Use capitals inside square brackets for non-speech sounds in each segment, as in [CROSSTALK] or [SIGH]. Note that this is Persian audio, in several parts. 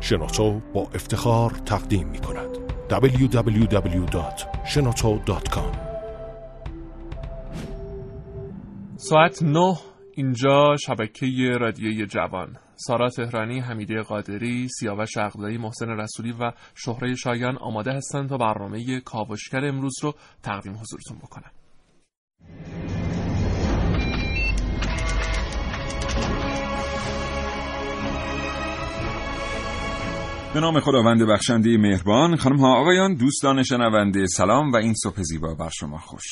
شنوتو با افتخار تقدیم می کند www.shenoto.com ساعت 9 اینجا شبکه رادیوی جوان سارا تهرانی، حمیده قادری، سیاوش عقدایی، محسن رسولی و شهره شایان آماده هستند تا برنامه کاوشگر امروز رو تقدیم حضورتون بکنم. به نام خداوند بخشنده مهربان خانم ها آقایان دوستان شنونده سلام و این صبح زیبا بر شما خوش.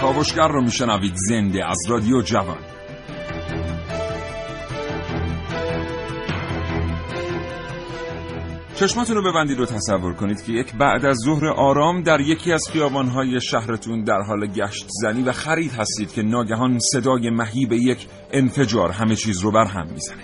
کاوشگر رو میشنوید زنده از رادیو جوان. چشماتون رو ببندید و تصور کنید که یک بعد از ظهر آرام در یکی از خیابانهای شهرتون در حال گشت زنی و خرید هستید که ناگهان صدای مهیب یک انفجار همه چیز رو بر هم می‌زنه.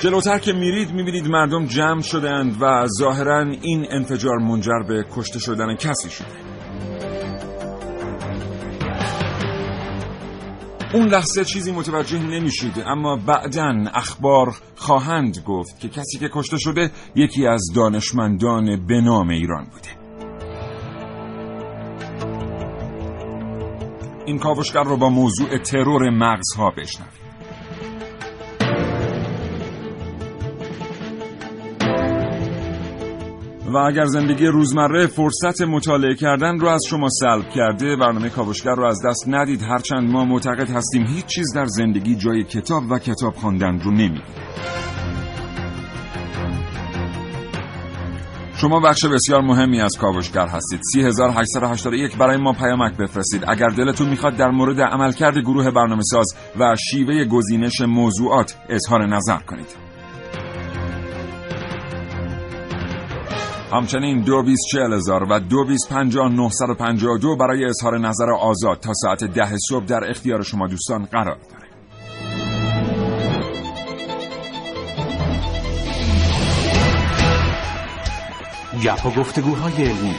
جلوتر که میرید می‌بینید مردم جمع شدند و ظاهرا این انفجار منجر به کشته شدن کسی شده. اون لحظه چیزی متوجه نمیشید اما بعدا اخبار خواهند گفت که کسی که کشته شده یکی از دانشمندان به نام ایران بوده. این کاوشگر رو با موضوع ترور مغزها بشنوید و اگر زندگی روزمره فرصت مطالعه کردن رو از شما سلب کرده برنامه کاوشگر رو از دست ندید. هرچند ما معتقد هستیم هیچ چیز در زندگی جای کتاب و کتاب خواندن رو نمی‌گیره شما بخش بسیار مهمی از کاوشگر هستید. 3881 برای ما پیامک بفرستید. اگر دلتون می‌خواد در مورد عملکرد گروه برنامه ساز و شیوه گزینش موضوعات اظهار نظر کنید. همچنین دو بیس چهل هزار و دو بیس پنجاه نهصد و پنجاه دو برای اظهار نظر آزاد تا ساعت ده صبح در اختیار شما دوستان قرار داره گپ و گفتگوهای علمی.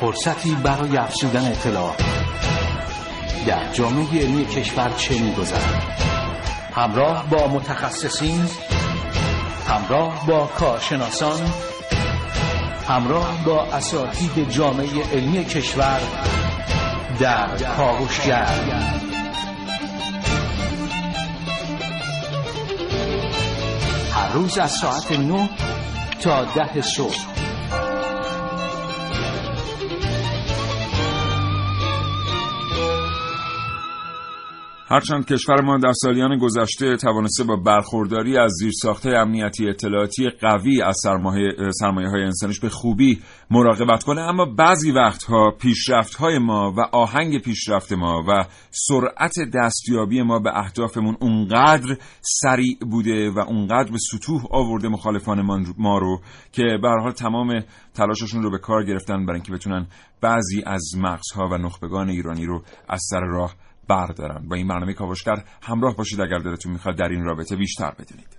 فرصتی برای افزودن اطلاع در جامعه علمی کشور چه میگذرد؟ همراه با متخصصین همراه با کارشناسان همراه با اساتید جامعه علمی کشور در کاوشگر هر روز از ساعت 9 تا ده صبح. هرچند کشور ما در سالیان گذشته توانسته با برخورداری از زیرساخت امنیتی اطلاعاتی قوی از سرمایه های انسانیش به خوبی مراقبت کنه اما بعضی وقتها پیشرفت های ما و آهنگ پیشرفت ما و سرعت دستیابی ما به اهدافمون اونقدر سریع بوده و اونقدر به سطوح آورده مخالفان ما رو که به حال تمام تلاششون رو به کار گرفتن برای اینکه بتونن بعضی از مغزها و نخبگان ایرانی رو از سر راه بردارن با این برنامه کاوشگر همراه باشید اگر دلتون می‌خواد در این رابطه بیشتر بدونید.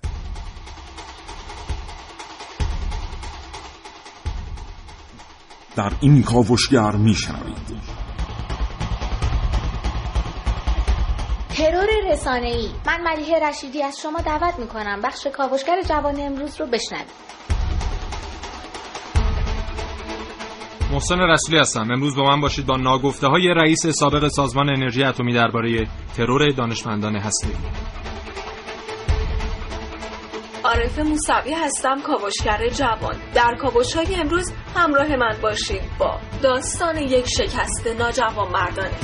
در این کاوشگر میشنوید. ترور رسانه‌ای. من ملیه رشیدی از شما دعوت می‌کنم. بخش کاوشگر جوان امروز رو بشنوید. محسن رسولی هستم. امروز با من باشید با ناگفته های رئیس سابق سازمان انرژی اتمی درباره ترور دانشمندان هسته‌ای عارف موسوی هستم کاوشگر جوان. در کاوش های امروز همراه من باشید با داستان یک شکست ناجوان مردانه.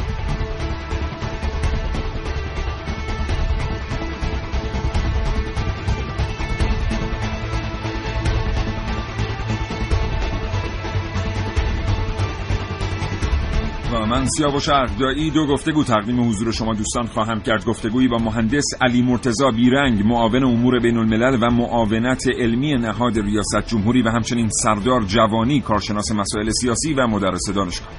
من سیاوش اردایی دو گفتگو تقدیم حضور شما دوستان خواهم کرد گفتگویی با مهندس علی مرتزا بیرنگ معاون امور بین الملل و معاونت علمی نهاد ریاست جمهوری و همچنین سردار جوانی کارشناس مسائل سیاسی و مدرس دانشگاه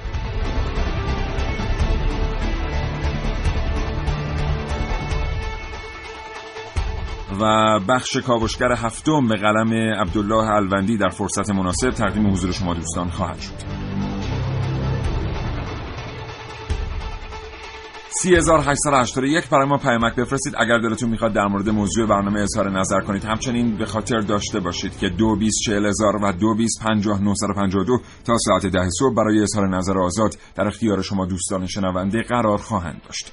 و بخش کاوشگر هفتم به قلم عبدالله الوندی در فرصت مناسب تقدیم حضور شما دوستان خواهد شد. 3881 برای ما پیامک بفرستید. اگر دلتون می‌خواد در مورد موضوع برنامه اظهار نظر کنید همچنین به خاطر داشته باشید که 224000 و 225952 تا ساعت ده صبح برای اظهار نظر آزاد در اختیار شما دوستان شنونده قرار خواهند داشت.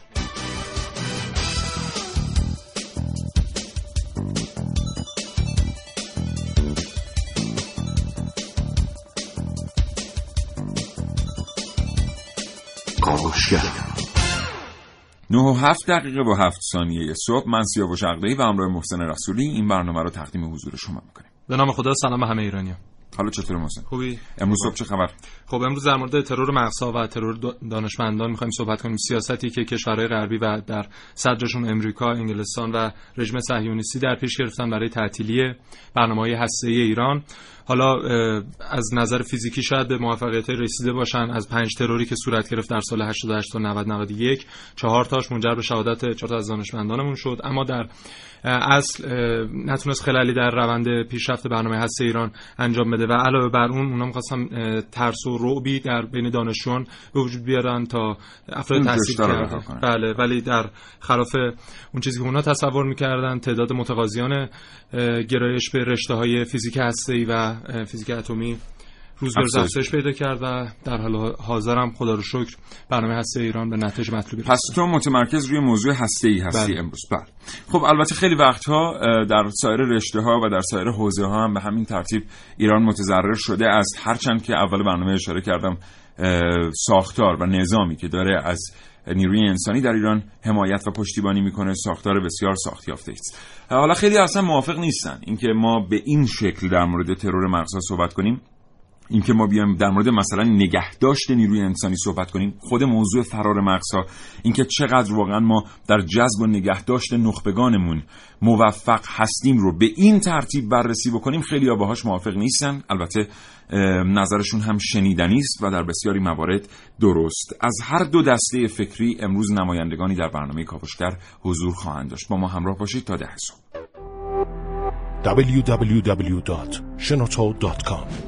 کاوشگر. 9 و 7 دقیقه و 7 ثانیه صبح من سیاوش عقدی و همراه محسن رسولی این برنامه رو تقدیم حضور شما می‌کنیم. به نام خدا سلام همه ایرانیا حالا چطور محسن؟ خوبی؟ امروز صبح چه خبر؟ خب امروز در مورد ترور مغزها و ترور دانشمندان می‌خوایم صحبت کنیم. سیاستی که کشورهای غربی و در صدرشون امریکا انگلستان و رژیم صهیونیستی در پیش گرفتن برای تعطیلی برنامه‌های هسته‌ای ایران. حالا از نظر فیزیکی شاید به موفقیت رسیده باشن. از پنج تروری که صورت گرفت در سال 88 تا 90 91 چهار تاش منجر به شهادت چهار تا از دانشمندانمون شد. اما در اصل نتونست خلالی در روند پیشرفت برنامه هسته ایران انجام بده. و علاوه بر اون اونا می‌خواستن ترس و رعبی در بین دانشجویان به وجود بیارن تا افراد تحصیل کرده. بله ولی در خلاف اون چیزی که اونا تصور می‌کردن تعداد متقاضیان گرایش به رشته های فیزیک هسته و فیزیک اتمی روز به افزایش پیدا کرد و در حال حاضرم خدا رو شکر برنامه هسته ایران به نتیجه مطلوبی پس تو متمرکز روی موضوع هسته ای هستی بله. امروز. بله. خب البته خیلی وقتها در سایر رشته ها و در سایر حوزه ها هم به همین ترتیب ایران متضرر شده است هرچند که اول برنامه اشاره کردم ساختار و نظامی که داره از نیروی انسانی در ایران حمایت و پشتیبانی می‌کنه ساختار بسیار ساخت یافته است. حالا خیلی اصلا موافق نیستن اینکه ما به این شکل در مورد ترور مغزها صحبت کنیم. اینکه ما بیایم در مورد مثلا نگهداشت نیروی انسانی صحبت کنیم خود موضوع فرار مغزها اینکه چقدر واقعا ما در جذب و نگهداشت نخبگانمون موفق هستیم رو به این ترتیب بررسی بکنیم خیلی باهاش موافق نیستن. البته نظرشون هم شنیدنی است و در بسیاری موارد درست. از هر دو دسته فکری امروز نمایندگانی در برنامه کاوشگر حضور خواهند داشت. با ما همراه باشید تا ده صبح. www.shenoto.com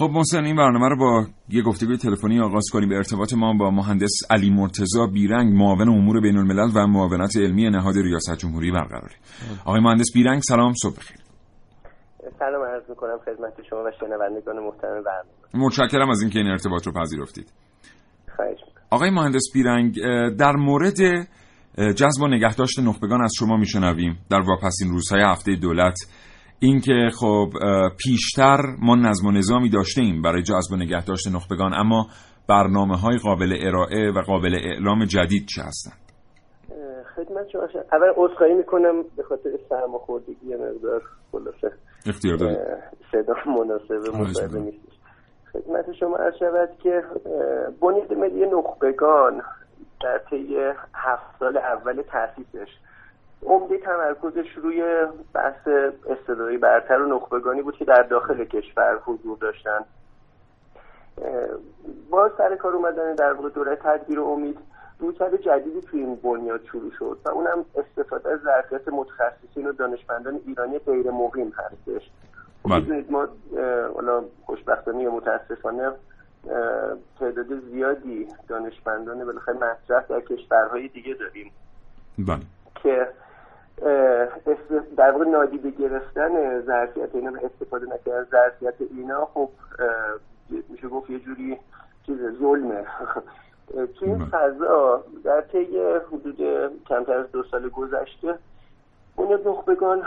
خب محسن این برنامه رو با یه گفتگوی تلفنی آغاز کنیم. به ارتباط ما با مهندس علی مرتزا بیرنگ معاون امور بین الملل و معاونت علمی نهاد ریاست جمهوری برقراری آقای مهندس بیرنگ سلام صبح بخیر. سلام عرض می‌کنم خدمت شما و شنوندگان محترم برنامه. متشکرم از اینکه این ارتباط رو پذیرفتید. خواهش آقای مهندس بیرنگ در مورد جذب و نگهداشت نخبگان از شما میشنویم. در واپسین روزهای هفته دولت اینکه خب پیشتر ما نظم و نظامی داشته ایم برای جذب و نگهداشت نخبگان اما برنامه های قابل ارائه و قابل اعلام جدید چه هستند؟ خدمت شما اول عذرخواهی می‌کنم به خاطر سرماخوردگی مقدار خلاصه. اختیار دارید. صدا مناسب مصاحبه نیست خدمت شما عرض شود که بنیاد ملی نخبگان در طی هفت سال اول تاسیسش عمده تمرکزش روی بحث استعدادهای برتر و نخبگانی بود که در داخل کشور حضور داشتن. با سر کار اومدن در واقع دوره تدبیر و امید. رویکرد جدیدی توی این بنیاد شروع شد و اونم استفاده از ظرفیت متخصصین و دانشمندان ایرانی غیر مقیم هستش. می‌دونید ما حالا خوشبختانه یا متاسفانه تعداد زیادی دانشمندان بالاخره مطرح در کشورهای دیگه داریم بله. که در واقع نادیده گرفتن ظرفیت اینا استفاده نکردن ظرفیت اینا خب میشه گفت یه جوری چیز ظلمه. [LAUGHS] تو این فضا در طی حدود کمتر از دو سال گذشته بنیاد نخبگان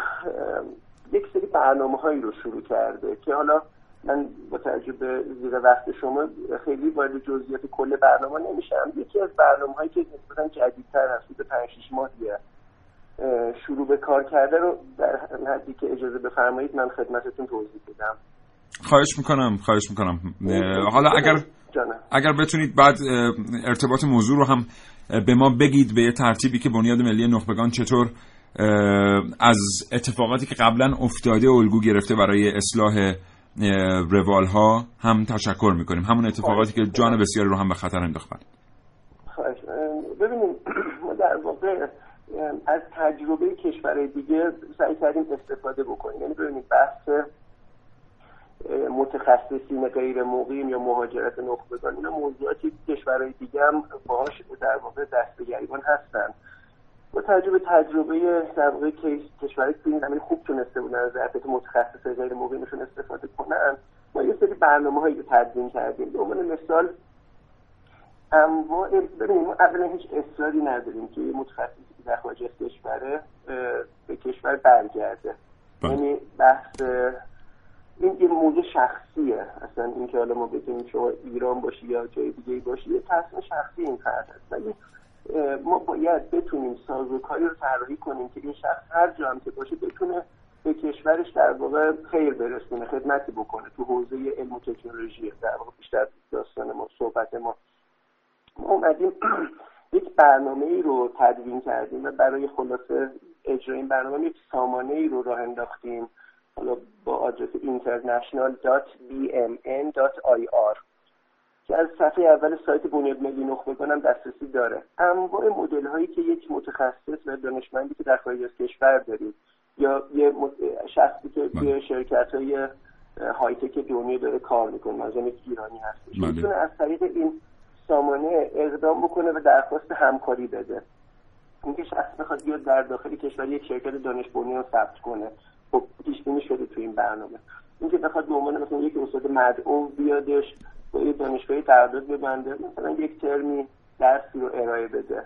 یک سری برنامه هایی رو شروع کرده که حالا من با تجربه زیر وقت شما خیلی وارد جزئیات کل برنامه نمیشم. یکی از برنامه هایی که نسبتا جدیدتر هست حدود 5 6 ماهیه. شروع به کار کرده رو در حدی که اجازه بفرمایید من خدمتتون توضیح بدم خواهش می‌کنم خواهش می‌کنم. حالا اگر اگر بتونید بعد ارتباط موضوع رو هم به ما بگید به یه ترتیبی که بنیاد ملی نخبگان چطور از اتفاقاتی که قبلا افتاده الگو گرفته برای اصلاح روال ها هم تشکر می‌کنیم. همون اتفاقاتی که جان بسیاری رو هم به خطر انداختن ببینیم ما در واقع از تجربه کشورهای دیگه سعی کردیم استفاده بکنیم. یعنی ببینید بحث متخصصین غیر مقیم یا مهاجرت نخبگان اینا موضوعاتی کشورهای دیگه هم باهاش در واقع دست به گریبان هستن. با تجربه تجربه در واقع کشورهای که این زمین خوب تونسته بودن از ظرفیت متخصص غیر مقیمشون استفاده کنن ما یه سری برنامه هایی رو تدوین کردیم. به عنوان مثال انواع ببینیم ما اولا هیچ اصراری نداریم که که در خارج از کشوره به کشور برگرده. بله. یعنی بحث این یه موضوع شخصیه. اصلا اینکه حالا ما بگیم شما ایران باشی یا جای دیگه باشی یه تصمیم شخصی این فرد هست. ولی ما باید بتونیم سازوکاری رو طراحی کنیم که این شخص هر جا هم که باشه بتونه به کشورش در واقع خیر برسونه خدمتی بکنه تو حوزه علم و تکنولوژی. در واقع بیشتر داستان ما صحبت ما. ما اومدیم [CLEARS THROAT] یک برنامه ای رو تدوین کردیم و برای خلاصه اجرای این برنامه یک سامانه ای رو راه انداختیم. حالا با آدرس international.bmn.ir که از صفحه اول سایت بنیاد ملی نخبگان هم دسترسی داره. انواع مدل هایی که یک متخصص و دانشمندی که در خارج از کشور داریم یا یه شخصی که توی. شرکت های های تک دنیا داره کار می‌کنه. مثلا ایرانی هستش. بله. می‌تونه از طریق این سامانه اقدام بکنه و درخواست همکاری بده. اینکه شخص بخواد بیاد در داخل کشور یک شرکت دانش بنیان ثبت کنه. خب پیش شده تو این برنامه. اینکه بخواد به عنوان مثلا یک استاد مدعو بیادش با یه دانشگاهی قرارداد ببنده مثلا یک ترمی درسی رو ارائه بده.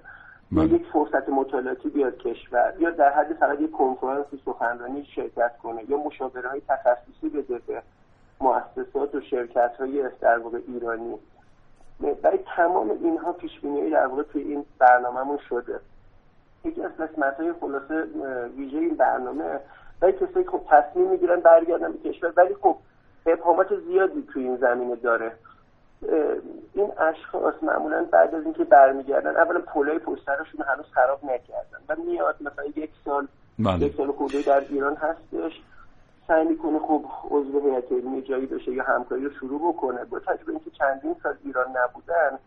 یا. یک فرصت مطالعاتی بیاد کشور. یا در حد فقط یک کنفرانس سخنرانی شرکت کنه. یا مشاوره های تخصصی بده به مؤسسات و شرکت های در ایرانی. برای تمام اینها پیش بینی در واقع توی این برنامهمون شده. یکی از قسمت های خلاصه ویژه این برنامه برای کسایی خب تصمیم می‌گیرن برگردن به کشور ولی خب ابهامات زیادی توی این زمینه داره. این اشخاص معمولا بعد از اینکه برمیگردن اولا پلای پسترشون هنوز خراب نکردن و میاد مثلا یک سال بله. یک سال خورده در ایران هستش. سعی می‌کنه خب عضو هیئت علمی جایی بشه یا همکاری رو شروع بکنه. با تجربه اینکه چندین سال ایران نبودن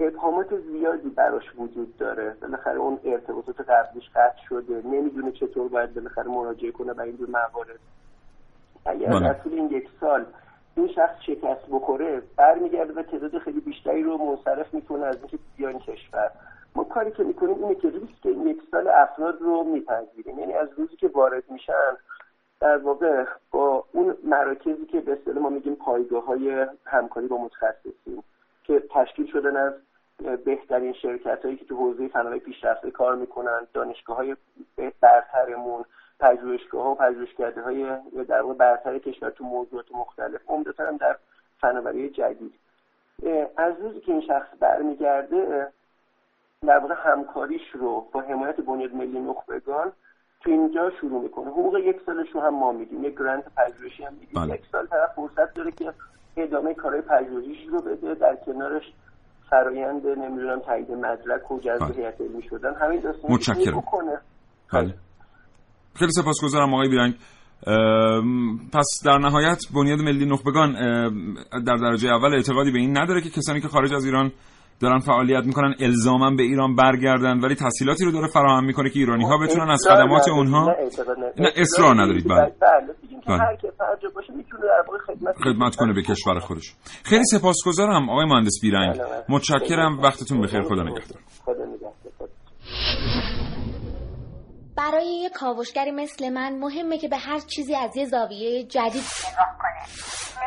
ابهامات زیادی براش وجود داره. بالاخره اون ارتباطات قبلیش قطع شده. نمی‌دونه چطور باید بالاخره مراجعه کنه به این دو موارد. اگر بله. در طول این یک سال این شخص شکست بخوره برمیگرده و تعداد خیلی بیشتری رو منصرف می‌کنه از اینکه بیان کشور. ما کاری که می‌کنیم اینه که ریسک این یک سال افراد رو میپذیریم. یعنی از روزی که وارد میشن در واقع با اون مراکزی که به اصطلاح ما میگیم پایگاه های همکاری با متخصصین که تشکیل شدن از بهترین شرکت هایی که تو حوزه فناوری پیشرفته کار می‌کنن دانشگاه های برترمون پژوهشگاه ها و پژوهشکده های در واقع برتر کشور تو موضوعات مختلف عمدتا هم در فناوری جدید. از روزی که این شخص برمیگرده در واقع همکاریش رو با حمایت بنیاد ملی نخبگان تو اینجا شروع می‌کنه. حقوق یک سالش رو هم ما میدیم. یک گرانت پژوهشی هم میدیم. بله. یک سال طرف فرصت داره که ادامه کارهای پژوهشیش رو بده. در کنارش فرایند نمی‌دونم تایید مدرک و جذب بله. هیئت علمی شدن. همین داستان متشکرم. بله. خیلی سپاسگزارم آقای بیرنگ. پس در نهایت بنیاد ملی نخبگان در درجه اول اعتقادی به این نداره که کسانی که خارج از ایران دارن فعالیت می‌کنن الزاما به ایران برگردن ولی تحصیلاتی رو داره فراهم می‌کنه که ایرانی ها بتونن از خدمات اونها نه اصرار ندارید. بله. بله, بله. هر باشه می‌تونه در واقع خدمت خدمت کنه به کشور خودش. خیلی سپاسگزارم آقای مهندس بیرنگ. بله، بله. متشکرم. وقتتون بخیر. خدا نگهدار. برای یه کاوشگری مثل من مهمه که به هر چیزی از یه زاویه جدید نگاه کنه.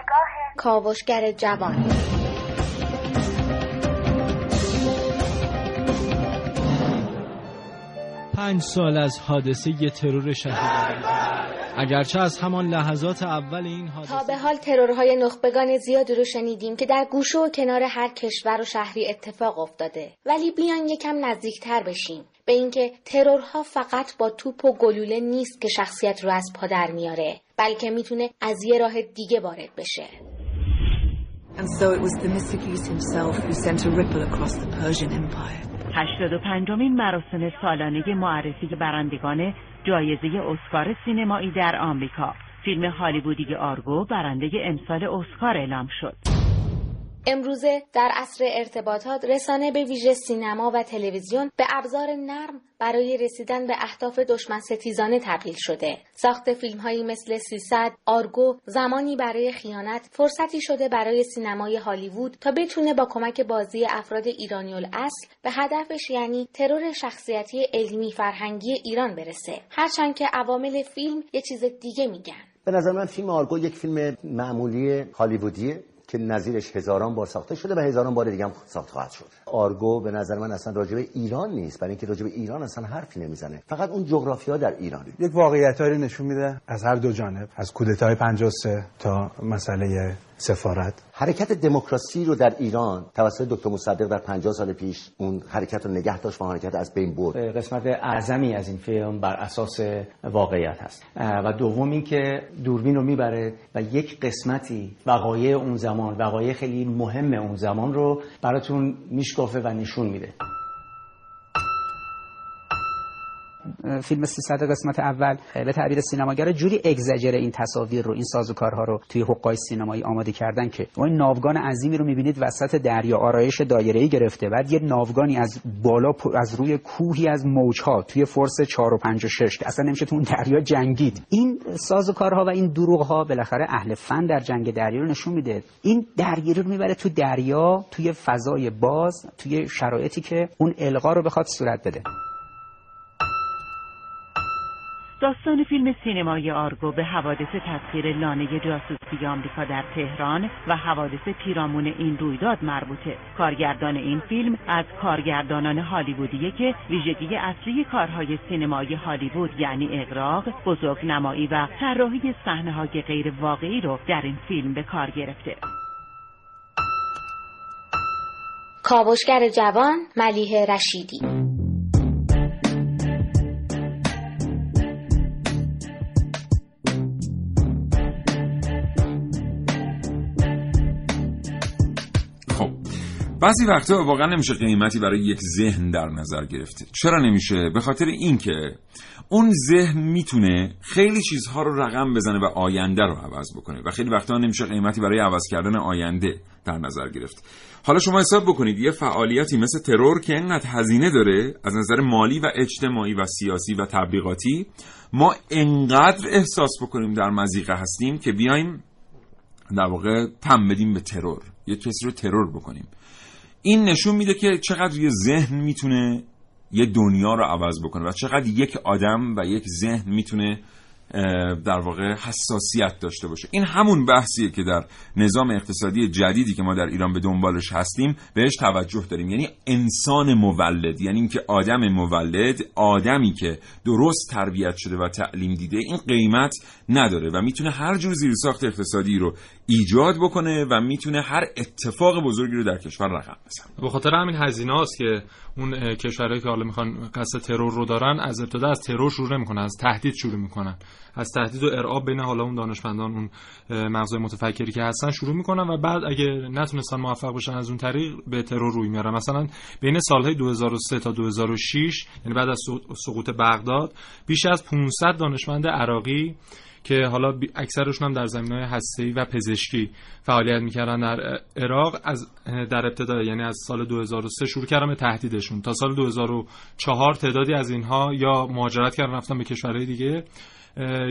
نگاه کاوشگر جوان. پنج سال از حادثه ترور شهید. اگرچه از همان لحظات اول این حادثه تا به حال ترورهای نخبگان زیادی رو شنیدیم که در گوشه و کنار هر کشور و شهری اتفاق افتاده. ولی بیان یکم نزدیکتر بشیم به اینکه ترورها فقط با توپ و گلوله نیست که شخصیت رو از پا در میاره بلکه می‌تونه از یه راه دیگه وارد بشه. And so it was Themistocles himself who sent a ripple across the Persian Empire. 85 مین مراسم سالانه معرفی برندگان جایزه اسکار سینمایی در آمریکا فیلم هالیوودی آرگو برنده امسال اسکار اعلام شد. امروزه در عصر ارتباطات رسانه به ویژه سینما و تلویزیون به ابزار نرم برای رسیدن به اهداف دشمن ستیزانه تبدیل شده. ساخت فیلم هایی مثل 300 آرگو زمانی برای خیانت فرصتی شده برای سینمای هالیوود تا بتونه با کمک بازی افراد ایرانی الاصل به هدفش یعنی ترور شخصیتی علمی فرهنگی ایران برسه. هرچند که عوامل فیلم یه چیز دیگه میگن. به نظر من فیلم آرگو یک فیلم معمولی هالیوودیه که نظیرش هزاران بار ساخته شده و هزاران بار دیگه هم ساخته خواهد شد. آرگو به نظر من اصلا راجب ایران نیست. برای اینکه راجب ایران اصلا حرفی نمی‌زنه. فقط اون جغرافیا در ایران یک واقعیتایی نشون میده از هر دو جانب از کودتای 53 تا مسئله سفارت. حرکت دموکراسی رو در ایران توسط دکتر مصدق در 50 سال پیش اون حرکت رو نگه داشت و حرکت از بین برد. قسمت اعظمی از این فیلم بر اساس واقعیت هست. و دوم اینکه دوربین رو می‌بره و یک قسمتی وقایع اون زمان وقایع خیلی مهم اون زمان رو براتون میشکافه و نشون میده. فیلم 300 قسمت اول به تعبیر سینماگر جوری اگزاجر این تصاویر رو این سازوکارها رو توی حقای سینمایی آماده کردن که این ناوگان عظیمی رو می‌بینید وسط دریا آرایش دایره‌ای گرفته بعد یه ناوگانی از بالا از روی کوهی از موجها توی فرس 4 و 5 و 6 که اصلا نمیشه تو اون دریا جنگید. این سازوکارها و این دروغ بالاخره اهل فن در جنگ دریا رو نشون میده. این درگیری رو می‌بره تو دریا توی فضای باز توی شرایطی که اون القا رو بخواد صورت بده. داستان فیلم سینمایی آرگو به حوادث تسخیر لانه جاسوسی آمریکا در تهران و حوادث پیرامون این رویداد مربوطه. کارگردان این فیلم از کارگردانان هالیوودیه که ویژگی اصلی کارهای سینمایی هالیوود یعنی اغراق، بزرگ نمایی و طراحی صحنه‌های غیر واقعی رو در این فیلم به کار گرفته. کاوشگر جوان ملیه رشیدی بعضی وقتا واقعا نمیشه قیمتی برای یک ذهن در نظر گرفته چرا نمیشه؟ به خاطر اینکه اون ذهن می‌تونه خیلی چیزها رو رقم بزنه و آینده رو عوض بکنه و خیلی وقتا نمیشه قیمتی برای عوض کردن آینده در نظر گرفت. حالا شما حساب بکنید یه فعالیتی مثل ترور که انقدر هزینه داره از نظر مالی و اجتماعی و سیاسی و تبلیغاتی ما انقدر احساس بکنیم در مزیقه هستیم که بیایم در واقع تم بدیم به ترور. یه کسی رو ترور بکنیم. این نشون میده که چقدر یه ذهن می‌تونه یه دنیا رو عوض بکنه و چقدر یک آدم و یک ذهن می‌تونه در واقع حساسیت داشته باشه. این همون بحثیه که در نظام اقتصادی جدیدی که ما در ایران به دنبالش هستیم بهش توجه داریم. یعنی انسان مولد یعنی اینکه آدم مولد آدمی که درست تربیت شده و تعلیم دیده این قیمت نداره و می‌تونه هر جور زیرساخت اقتصادی رو ایجاد بکنه و می‌تونه هر اتفاق بزرگی رو در کشور رقم بزنه. به خاطر همین هزینه است که اون کشورهایی که حالا می‌خوان قصد ترور رو دارن از ابتدا از ترور شروع نمی‌کنن از تهدید شروع می‌کنن. از تهدید و ارعاب بین حالا اون دانشمندان اون مغزای متفکری که هستن شروع می‌کنن و بعد اگه نتونستن موفق بشن از اون طریق به ترور روی میارن. مثلا بین سالهای 2003 تا 2006 یعنی بعد از سقوط بغداد بیش از 500 دانشمند عراقی که حالا اکثرشون هم در زمینه هسته‌ای و پزشکی فعالیت می‌کردن در عراق از در ابتدا یعنی از سال 2003 شروع کردن به تهدیدشون تا سال 2004 تعدادی از اینها یا مهاجرت کردن رفتن به کشورهای دیگه.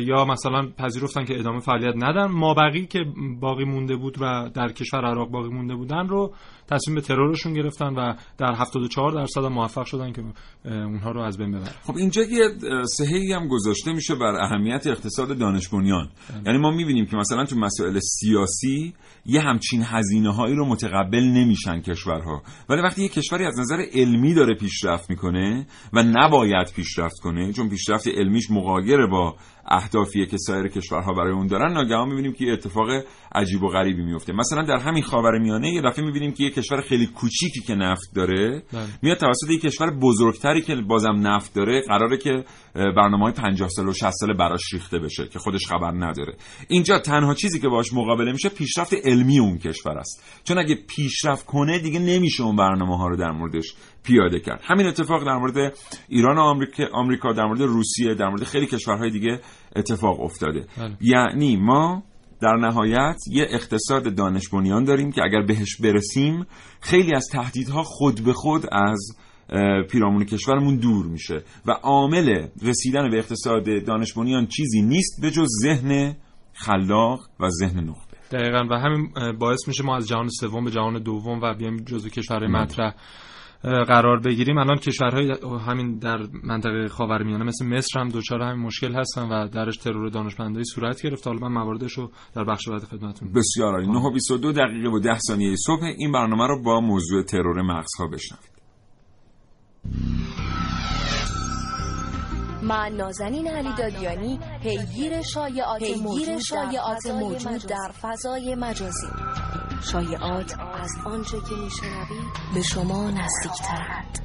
یا مثلا پذیرفتن که ادامه فعالیت ندن. ما بقی که باقی مونده بود و در کشور عراق باقی مونده بودن رو تصمیم به ترورشون گرفتن و در 74 درصد موفق شدن که اونها رو از بین ببرن. خب اینجا یه سهی هم گذاشته میشه بر اهمیت اقتصاد دانش بنیان. یعنی ما می‌بینیم که مثلا تو مسائل سیاسی یه همچین هزینه هایی رو متقبل نمیشن کشورها. ولی وقتی یه کشوری از نظر علمی داره پیشرفت می‌کنه و نباید پیشرفت کنه چون پیشرفت علمیش مقایر با اهدافیه که سایر کشورها برای اون دارن ناگهان می‌بینیم که یه اتفاق عجیب و غریبی میفته مثلا در همین خاورمیانه یه دفعه می‌بینیم که یه کشور خیلی کوچیکی که نفت داره بله. میاد توسط یه کشور بزرگتری که بازم نفت داره قراره که برنامه های 50 سال و 60 سال براش ریخته بشه که خودش خبر نداره. اینجا تنها چیزی که باش مقابله میشه پیشرفت علمی اون کشور است. چون اگه پیشرفت کنه دیگه نمیشه اون برنامه ها رو در موردش پیاده کرد. همین اتفاق در مورد ایران و آمریکا, آمریکا در مورد روسیه در مورد خیلی کشورهای دیگه اتفاق افتاده. بله. یعنی ما در نهایت یه اقتصاد دانش بنیان داریم که اگر بهش برسیم خیلی از تهدیدها خود به خود از پیرامون کشورمون دور میشه و عامل رسیدن به اقتصاد دانش بنیان چیزی نیست به جز ذهن خلاق و ذهن نقطه دقیقا. و همین باعث میشه ما از جهان سوم به جهان دوم و بیایم جزو کشورهای بله. مطرح. قرار بگیریم. الان کشورهای همین در منطقه خاورمیانه مثل مصر هم دچار همین مشکل هستن و درش ترور دانشمندایی صورت گرفت حالا من مواردش رو در بخش بعد خدمتتون بسیار عالی. 9 و 22 دقیقه و 10 ثانیه صبح این برنامه رو با موضوع ترور مغزها بشنوید. من نازنین علی دادیانی پیگیر شایعات پیگیر موجود, شایعات موجود. در فضای مجازی. شایعات از آنچه که میشنوید به شما نزدیکترند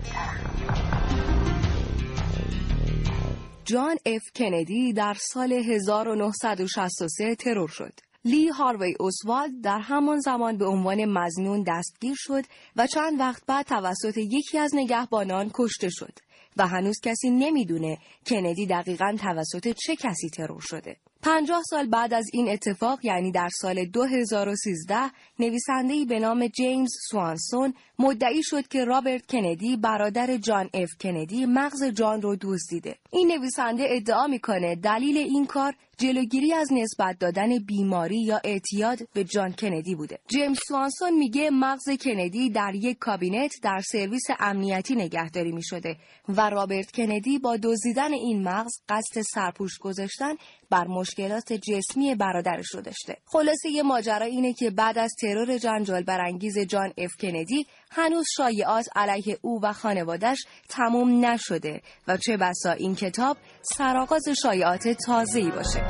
جان اف کندی در سال 1963 ترور شد. لی هاروی اوسوالد در همان زمان به عنوان مزنون دستگیر شد و چند وقت بعد توسط یکی از نگهبانان کشته شد و هنوز کسی نمی‌دونه کندی دقیقا توسط چه کسی ترور شده. پنجاه سال بعد از این اتفاق یعنی در سال 2013 نویسنده‌ای به نام جیمز سوانسون مدعی شد که رابرت کندی برادر جان اف کندی مغز جان رو دزدیده. این نویسنده ادعا می‌کنه دلیل این کار جلوگیری از نسبت دادن بیماری یا اعتیاد به جان کندی بوده. جیمز سوانسون میگه مغز کندی در یک کابینت در سرویس امنیتی نگهداری می شده و رابرت کندی با دزدیدن این مغز قصد سرپوش گذاشتن بر مشکلات جسمی برادرش رو داشته. خلاصه یه ماجرا اینه که بعد از ترور جنجال برانگیز جان اف کندی هنوز شایعات علیه او و خانوادش تموم نشده و چه بسا این کتاب سرآغاز شایعات تازه‌ای باشه.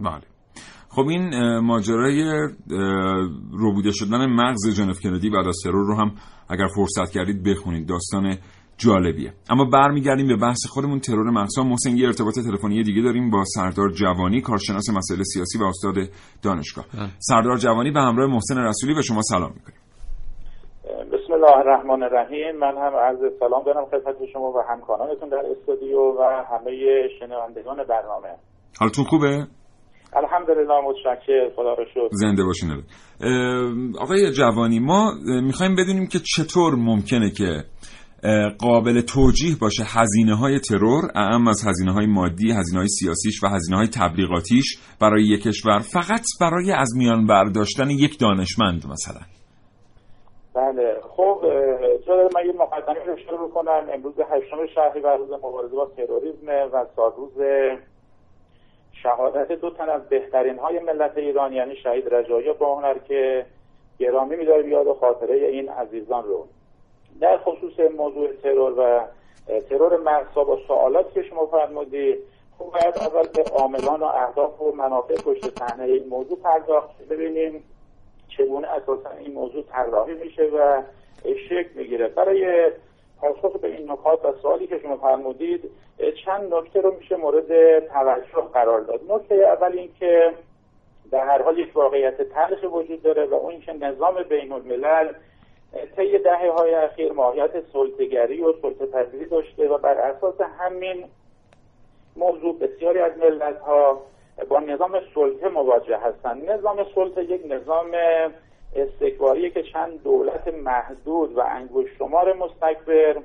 بله خب این ماجرای اه، ربوده شدن مغز جنف کندی بعد از ترور رو هم اگر فرصت کردید بخونید داستان جالبیه. اما برمیگردیم به بحث خودمون. ترور مغزها محسن یه ارتباط تلفنی دیگه داریم با سردار جوانی کارشناس مسائل سیاسی و استاد دانشگاه. سردار جوانی به همراه محسن رسولی به شما سلام می‌کنیم. بسم الله الرحمن الرحیم. من هم عرض سلام دارم خدمت شما و همکارانتون در استودیو و همه شنوندگان برنامه. حالتون خوبه؟ الحمدلله متشکر خدا رو شکر. زنده باشین. آقای جوانی ما می‌خوایم بدونیم که چطور ممکنه که قابل توجیه باشه هزینه های ترور اعم از هزینه های مادی هزینه های سیاسیش و هزینه های تبلیغاتیش برای یک کشور فقط برای از میان برداشتن یک دانشمند مثلا. بله. خب جالب من یه مقدمه رو شروع بکنم. امروز هشتم شهریور روز مبارزه با تروریسم و سالروز شهادت دو تن از بهترین های ملت ایران یعنی شهید رجایی باهنر که گرامی می‌داریم یاد و خاطره این عزیزان رو. در خصوص موضوع ترور و ترور مغزها با سوالاتی که شما فرمودید خب باید اول به عاملان و اهداف و منافع پشت صحنه این موضوع پرداخت. ببینیم چگونه اساسا این موضوع طراحی میشه و شکل می‌گیره. برای پاسخ به این نکات و سوالی که شما فرمودید چند نکته رو میشه مورد توجه قرار داد. نکته اول این که در هر حال یک واقعیت تلخ وجود داره و اون که نظام بین الملل طی دهه های اخیر ماهیت سلطگری و سلطه‌پذیری داشته و بر اساس همین موضوع بسیاری از ملت ها با نظام سلطه مواجه هستند. نظام سلطه یک نظام استکباریه که چند دولت محدود و انگوش شمار مستکبر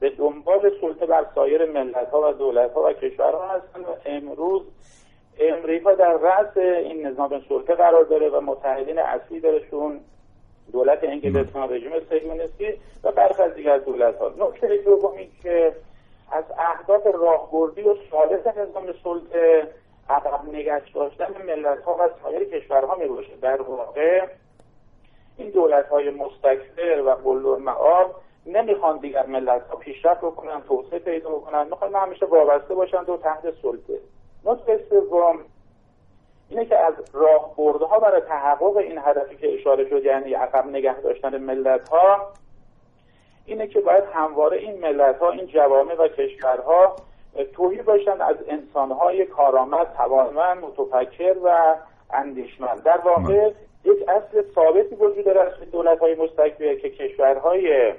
به دنبال سلطه بر سایر ملت ها و دولت ها و کشورها هستند و امروز امریکا در رأس این نظام سلطه قرار داره و متحدین اصلی دارشون دولت انگلستان رژیم صهیونیستی و برخی از دیگر دولت ها نکته دوم که از اهداف راهبردی و ثابت نظام سلطه عقب نگشت داشتن ملت ها و سایر کشورها می باشه. در واقع این دولت های مستکبر و بلور معاب نمی‌خوان دیگر ملت ها پیشرفت بکنن توسعه پیدا بکنن. می‌خوان همیشه وابسته باشند و تحت سلطه نکته سوم اینه که از راه ها برای تحقق این هدفی که اشاره شد یعنی عقب نگه داشتن ملت ها اینه که باید همواره این ملت ها این جوامع و کشورها توهی باشند از انسانهای کارآمد توانمند متفکر و اندیشمند. در واقع یک اصل ثابتی وجود داره از دولت های مستقبیه که کشورهای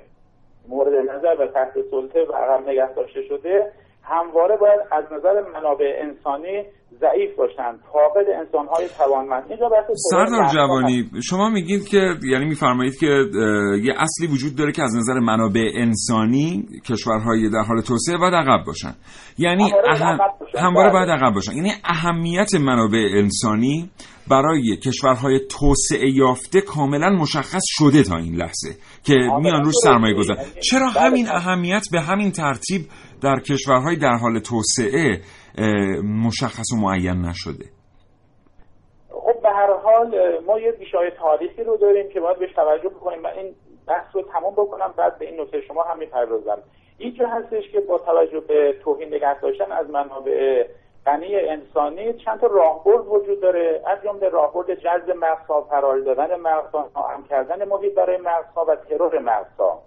مورد نظر و تحت سلطه و عقب نگه داشته شده. همواره باید از نظر منابع انسانی ضعیف باشند. فاقد انسانهای توانمند. اینجا سردار جوانی شما میگید که یعنی میفرمایید که یه اصلی وجود داره که از نظر منابع انسانی کشورهای در حال توسعه باید عقب باشن. یعنی همواره باید عقب باشن. یعنی اهمیت منابع انسانی برای کشورهای توسعه یافته کاملا مشخص شده تا این لحظه که میان روش سرمایه گذار. چرا همین اهمیت به همین ترتیب در کشورهای در حال توسعه مشخص و معین نشده. خب به هر حال ما یه بیشای تاریخی رو داریم که باید بهش توجه بکنیم من این بحث رو تمام بکنم. بعد به این نکته شما هم می‌پردازم. اینجا هستش که با توجه به توهین نگه داشتن از منابع غنی انسانی چند تا راهبرد وجود داره. از جمله راهبرد جذب مغزها فرار دادن مغزها ناامن کردن محیط برای مغزها و ترور مغزها.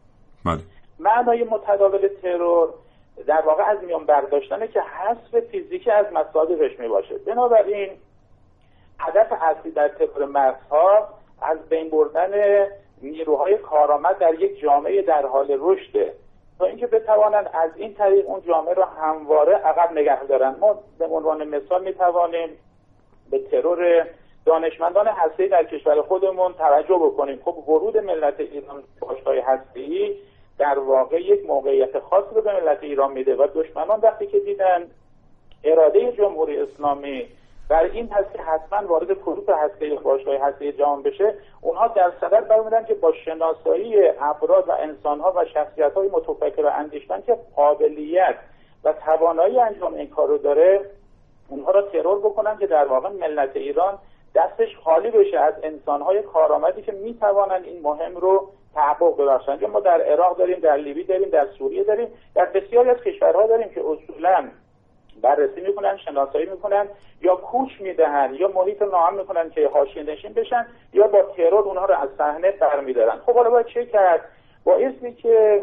بله. معنای متداول ترور در واقع از میان برداشتنه که حذف فیزیکی از مصادیقش می باشه. بنابراین هدف اصلی در ترور مغزها از بین بردن نیروهای کارآمد در یک جامعه در حال رشده تا اینکه بتوانند از این طریق اون جامعه را همواره عقب نگه دارن ما به عنوان مثال می‌توانیم به ترور دانشمندان هسته‌ای در کشور خودمون توجه بکنیم. خب ورود ملت ایران باشگاه هسته‌ای در واقع یک موقعیت خاص رو به ملت ایران میده و دشمنان وقتی که دیدن اراده جمهوری اسلامی بر این هست که حتما وارد کلوپ هسته باشگاه هسته جهان بشه اونها در صدر برمیدن که با شناسایی افراد و انسانها و شخصیت های متفکر و اندیشمند که قابلیت و توانایی انجام این کار رو داره اونها را ترور بکنن که در واقع ملت ایران دستش خالی بشه از انسانهای کارآمدی که می‌توانن این مهم رو تحقق ببخشن ما در عراق داریم در لیبی داریم در سوریه داریم در بسیاری از کشورها داریم که اصولا بررسی می‌کنن شناسایی می‌کنن یا کوچ می‌دهن یا محیط ناامن می‌کنن که حاشیه نشین بشن یا با ترور اونها رو از صحنه برمیدارن. خب حالا باید چه کرد؟ با اسمی که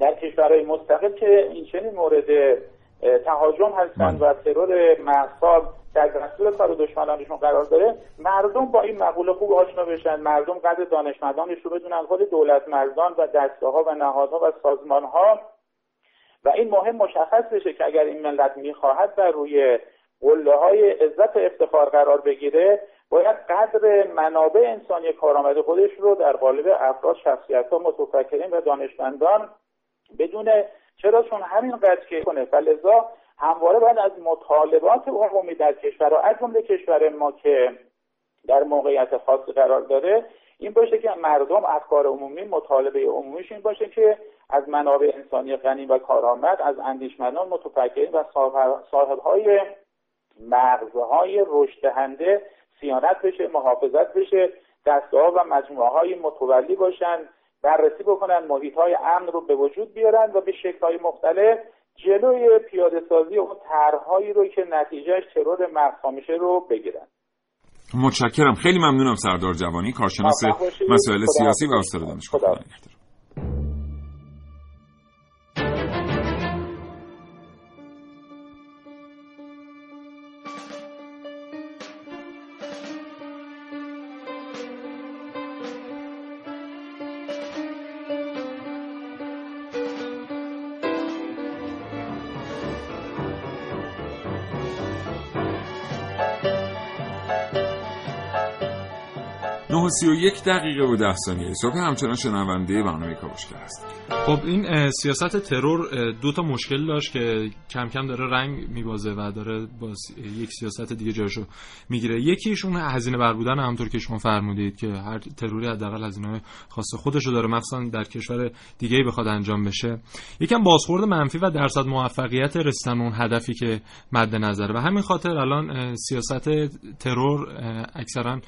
در کشورهای مستقل که این چنین مورد تهاجم هستند و ترور مغزها در دستور کار دشمنانشون قرار داره. مردم با این مقوله خوب آشنا بشن. مردم قدر دانشمندانش رو بدونن. خود دولت مردان و دستگاه ها و نهادها و سازمان ها و این مهم مشخص بشه که اگر این ملت می‌خواهد بر روی قله های عزت و افتخار قرار بگیره باید قدر منابع انسانی کارآمد خودش رو در قالب افراد شخصیت ها متفکرین و دانشمندان بدونه چرا؟ چون همین که کنه فلزا همواره باید از مطالبات عمومی در کشور و از جمله کشور ما که در موقعیت خاصی قرار داره این باشه که مردم افکار عمومی مطالبه عمومیش این باشه که از منابع انسانی غنی و کارآمد از اندیشمندان متفکرین و صاحبهای مغزهای رشد دهنده سیانت بشه محافظت بشه دستگاه و مجموعه های متولی باشن. بررسی بکنن محیط های امن رو به وجود بیارن و به شکل های مختلف جلوی پیاده سازی اون طرحهایی رو که نتیجهش ترور مغزها میشه رو بگیرن. متشکرم. خیلی ممنونم سردار جوانی. کارشناس مسائل سیاسی و استاد دانشگاه. 31 دقیقه و 10 ثانیه صبح. همچنان شنونده برنامه کاوشگر هست. خب این سیاست ترور دو تا مشکل داشت که کم کم داره رنگ میبازه و داره با یک سیاست دیگه جاشو می‌گیره. یکیش اون هزینه بر بودن همونطور که شما فرمودید که هر تروری حداقل هزینه خاص خودشو داره مخصوصا در کشور دیگه بخواد انجام بشه. یکم بازخورد منفی و درصد موفقیت رسیدن اون هدفی که مد نظره و همین خاطر الان سیاست ترور اکثرا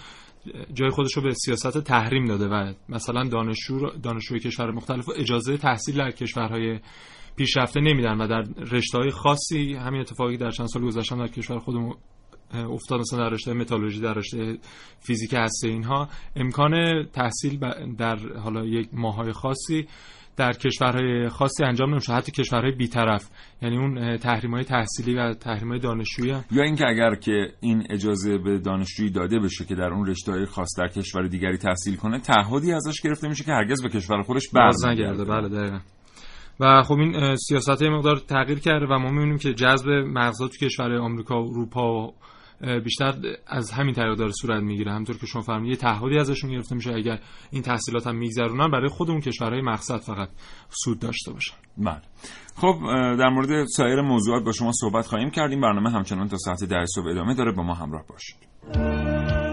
جای خودش رو به سیاست تحریم داده و مثلا دانشجو دانشجوی کشور مختلف اجازه تحصیل در کشورهای پیشرفته نمیدن و در رشته های خاصی همین اتفاقی در چند سال گذشته در کشور خودمون افتاد مثلا در رشته متالورژی در رشته فیزیک هسته اینها. امکان تحصیل در حالا یک ماهای خاصی در کشورهای خاصی انجام نمیشه حتی کشورهای بیطرف. یعنی اون تحریم های تحصیلی و تحریم های دانشجویی یا اینکه اگر که این اجازه به دانشجویی داده بشه که در اون رشته های خاص در کشور دیگری تحصیل کنه تعهدی ازش گرفته میشه که هرگز به کشور خودش برنگرده. بله دقیقا. و خب این سیاست مقدار تغییر کرده و ما می‌بینیم که جذب مغزات تو کشور آمریکا و اروپا بیشتر از همین طریق داره صورت می‌گیره. همونطور که شما فرمودید تعهدی ازشون گرفته میشه اگر این تحصیلات هم میگذرونن برای خود اون کشورهای مقصد فقط سود داشته باشن. بله. خب در مورد سایر موضوعات با شما صحبت خواهیم کردیم برنامه همچنان تا ساعت ده صبح ادامه داره. با ما همراه باشید.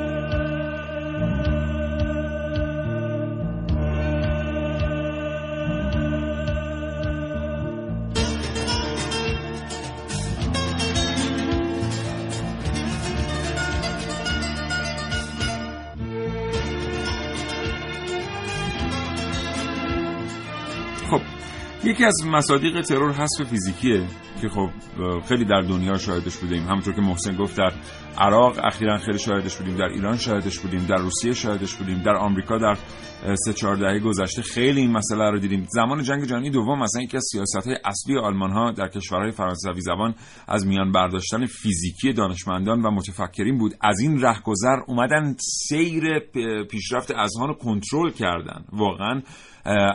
یکی از مصادیق ترور حذف فیزیکیه که خب خیلی در دنیا شاهدش بودیم. همونطور که محسن گفت در عراق اخیرا خیلی شاهدش بودیم در ایران شاهدش بودیم در روسیه شاهدش بودیم در آمریکا در سه چهار دهه گذشته خیلی این مسئله رو دیدیم. زمان جنگ جهانی دوم مثلا یکی از سیاست های اصلی آلمان ها در کشورهای فرانسوی زبان از میان برداشتن فیزیکی دانشمندان و متفکرین بود. از این رهگذر اومدن سیر پیشرفت اذهان رو کنترل کردن. واقعا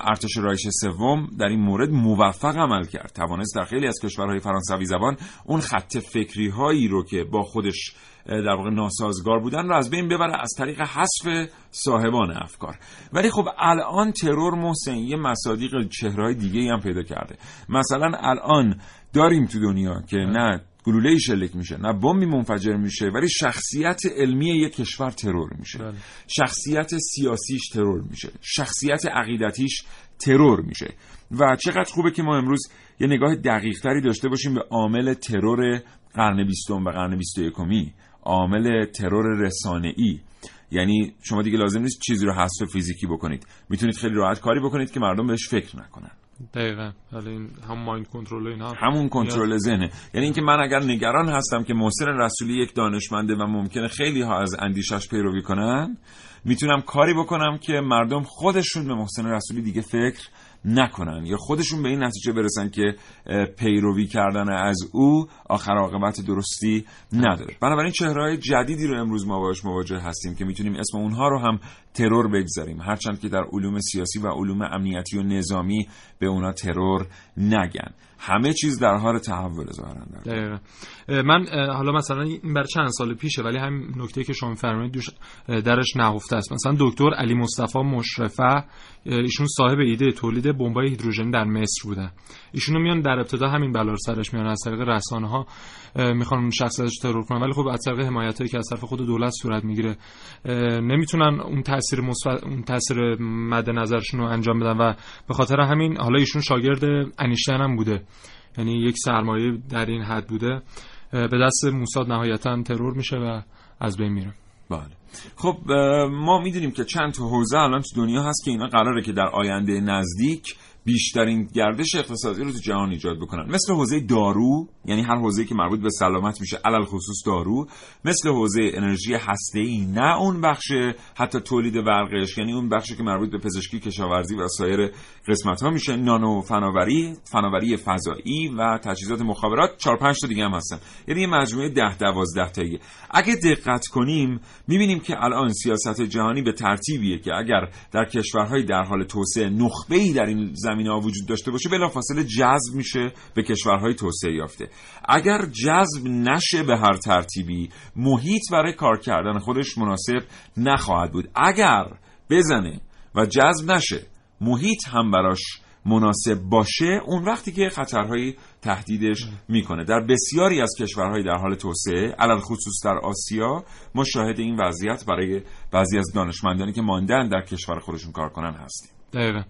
ارتش رایش سوم در این مورد موفق عمل کرد. توانست در خیلی از کشورهای فرانسوی زبان اون خط فکری هایی رو که با خودش در واقع ناسازگار بودن رو از بین ببره از طریق حذف صاحبان افکار. ولی خب الان ترور محسن یه مصادیق چهرهای دیگه هم پیدا کرده. مثلا الان داریم تو دنیا که نه گلوله شلیک میشه نه بمبی منفجر میشه ولی شخصیت علمی یک کشور ترور میشه. بله. شخصیت سیاسیش ترور میشه. شخصیت عقیدتیش ترور میشه. و چقدر خوبه که ما امروز یه نگاه دقیق تری داشته باشیم به عامل ترور قرن بیستم و قرن بیست یکمی. عامل ترور رسانه ای یعنی شما دیگه لازم نیست چیزی رو حذف فیزیکی بکنید. می‌تونید خیلی راحت کاری بکنید که مردم بهش فکر نکنن. دقیقا. این هم مایند کنترل اینا. همون کنترل ذهنه. یعنی اینکه من اگر نگران هستم که محسن رسولی یک دانشمنده و ممکنه خیلی ها از اندیشش پیروی کنن می‌تونم کاری بکنم که مردم خودشون به محسن رسولی دیگه فکر نکنن یا خودشون به این نتیجه برسن که پیروی کردن از او آخر عاقبت درستی نداره. بنابراین چهرهای جدیدی رو امروز ما باش مواجه هستیم که می‌تونیم اسم اونها رو هم ترور بگذاریم. هرچند که در علوم سیاسی و علوم امنیتی و نظامی به اونا ترور نگن. همه چیز در حال تحول ظاهرا من حالا مثلا این برای چند سال پیشه ولی هم نکته که شما فرمایید درش نهفته است. مثلا دکتر علی مصطفی مشرفه ایشون صاحب ایده تولید بمبای هیدروژنی در مصر بودن. ایشونو میان در ابتدا همین بلا سرش میان از طریق رسانه می‌خوان شخصیتش ترور کنن ولی خب از طریق حمایت هایی که از طرف خود دولت صورت می‌گیره نمی‌تونن اون تاثیر اون تاثیر مد نظرشون رو انجام بدن. و به خاطر همین حالا ایشون شاگرد انیشتین هم بوده. یعنی یک سرمایه در این حد بوده. به دست موساد نهایتا ترور میشه و از بین میره. بله. خب ما می‌دونیم که چند تا حوزه الان تو دنیا هست که اینا قراره که در آینده نزدیک بیشترین گردش اقتصادی رو تو جهان ایجاد بکنن. مثل حوزه دارو یعنی هر حوزه که مربوط به سلامت میشه علل خصوص دارو مثل حوزه انرژی هسته ای نه اون بخش حتی تولید برقش یعنی اون بخشی که مربوط به پزشکی کشاورزی و سایر قسمت ها میشه. نانو فناوری فناوری فضایی و تجهیزات مخابرات. 4 5 تا دیگه هم هستن. یعنی یه مجموعه 10 12 تاییه اگه دقت کنیم می‌بینیم که الان سیاست جهانی به ترتیبیه که اگر در کشورهای در حال توسعه نخبه در این زمینه ها وجود داشته باشه بلافاصله جذب میشه به کشورهای توسعه یافته. اگر جذب نشه به هر ترتیبی محیط برای کار کردن خودش مناسب نخواهد بود. اگر بزنه و جذب نشه محیط هم براش مناسب باشه اون وقتی که خطرهایی تهدیدش می‌کنه. در بسیاری از کشورهای در حال توسعه علل خصوص در آسیا ما شاهد این وضعیت برای بعضی از دانشمندانی که ماندن در کشور خودشون کار کنن هستیم. دقیقا.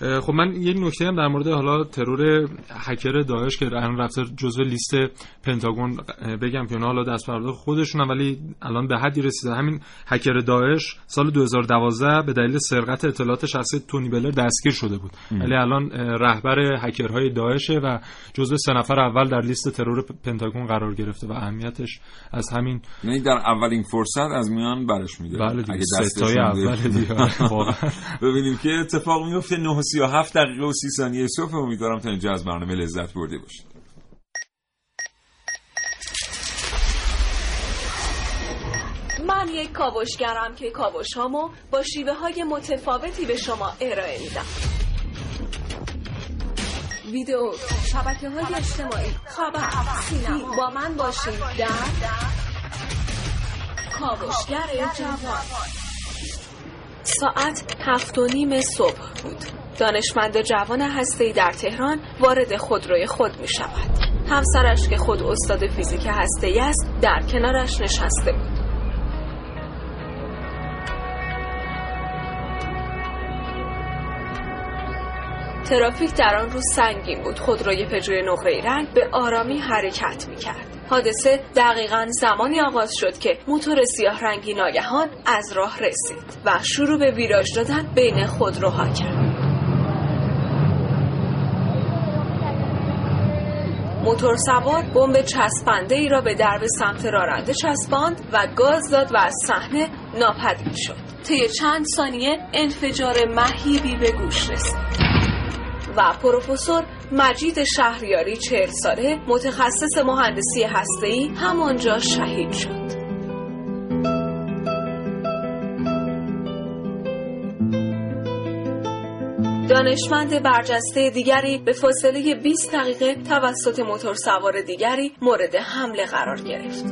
خب من یک نکته هم در مورد حالا ترور هکر داعش که الان رفته جزو لیست پنتاگون بگم که اونا حالا دست پرده خودشون ولی الان به حدی رسیده همین هکر داعش سال 2012 به دلیل سرقت اطلاعات شخصی تونی بلر دستگیر شده بود. ولی الان رهبر هکرهای داعشه و جزو سه نفر اول در لیست ترور پنتاگون قرار گرفته و اهمیتش از همین یعنی در اولین فرصت از میان برش میده بله دیگه ستای اول [LAUGHS] [LAUGHS] ببینیم که اتفاق میفته 9 37 دقیقه و 30 ثانیه صبح. امیدوارم تا اینجا از برنامه لذت برده باشید. من یک کاوشگرم که کاوش هامو با شیوه های متفاوتی به شما ارائه میدم. ویدیو شبکه های اجتماعی خبر سینما با من باشید در کاوشگر جوان. ساعت هفت و نیم صبح بود. دانشمند جوان هسته‌ای در تهران وارد خودروی خود می شود همسرش که خود استاد فیزیک هسته‌ای است در کنارش نشسته بود. ترافیک در آن روز سنگین بود. خودروی پژوی نقره رنگ به آرامی حرکت می کرد حادثه دقیقا زمانی آغاز شد که موتور سیاه رنگی ناگهان از راه رسید و شروع به ویراژ دادن بین خودروها کرد. موتور سوار بمب چسبنده ای را به درب سمت راننده چسباند و گاز داد و از صحنه ناپدید شد. طی چند ثانیه انفجار مهیبی به گوش رسید. و پروفسور مجید شهریاری چهل ساله متخصص مهندسی هسته‌ای همانجا شهید شد. دانشمند برجسته دیگری به فاصله 20 دقیقه توسط موتور سوار دیگری مورد حمله قرار گرفت.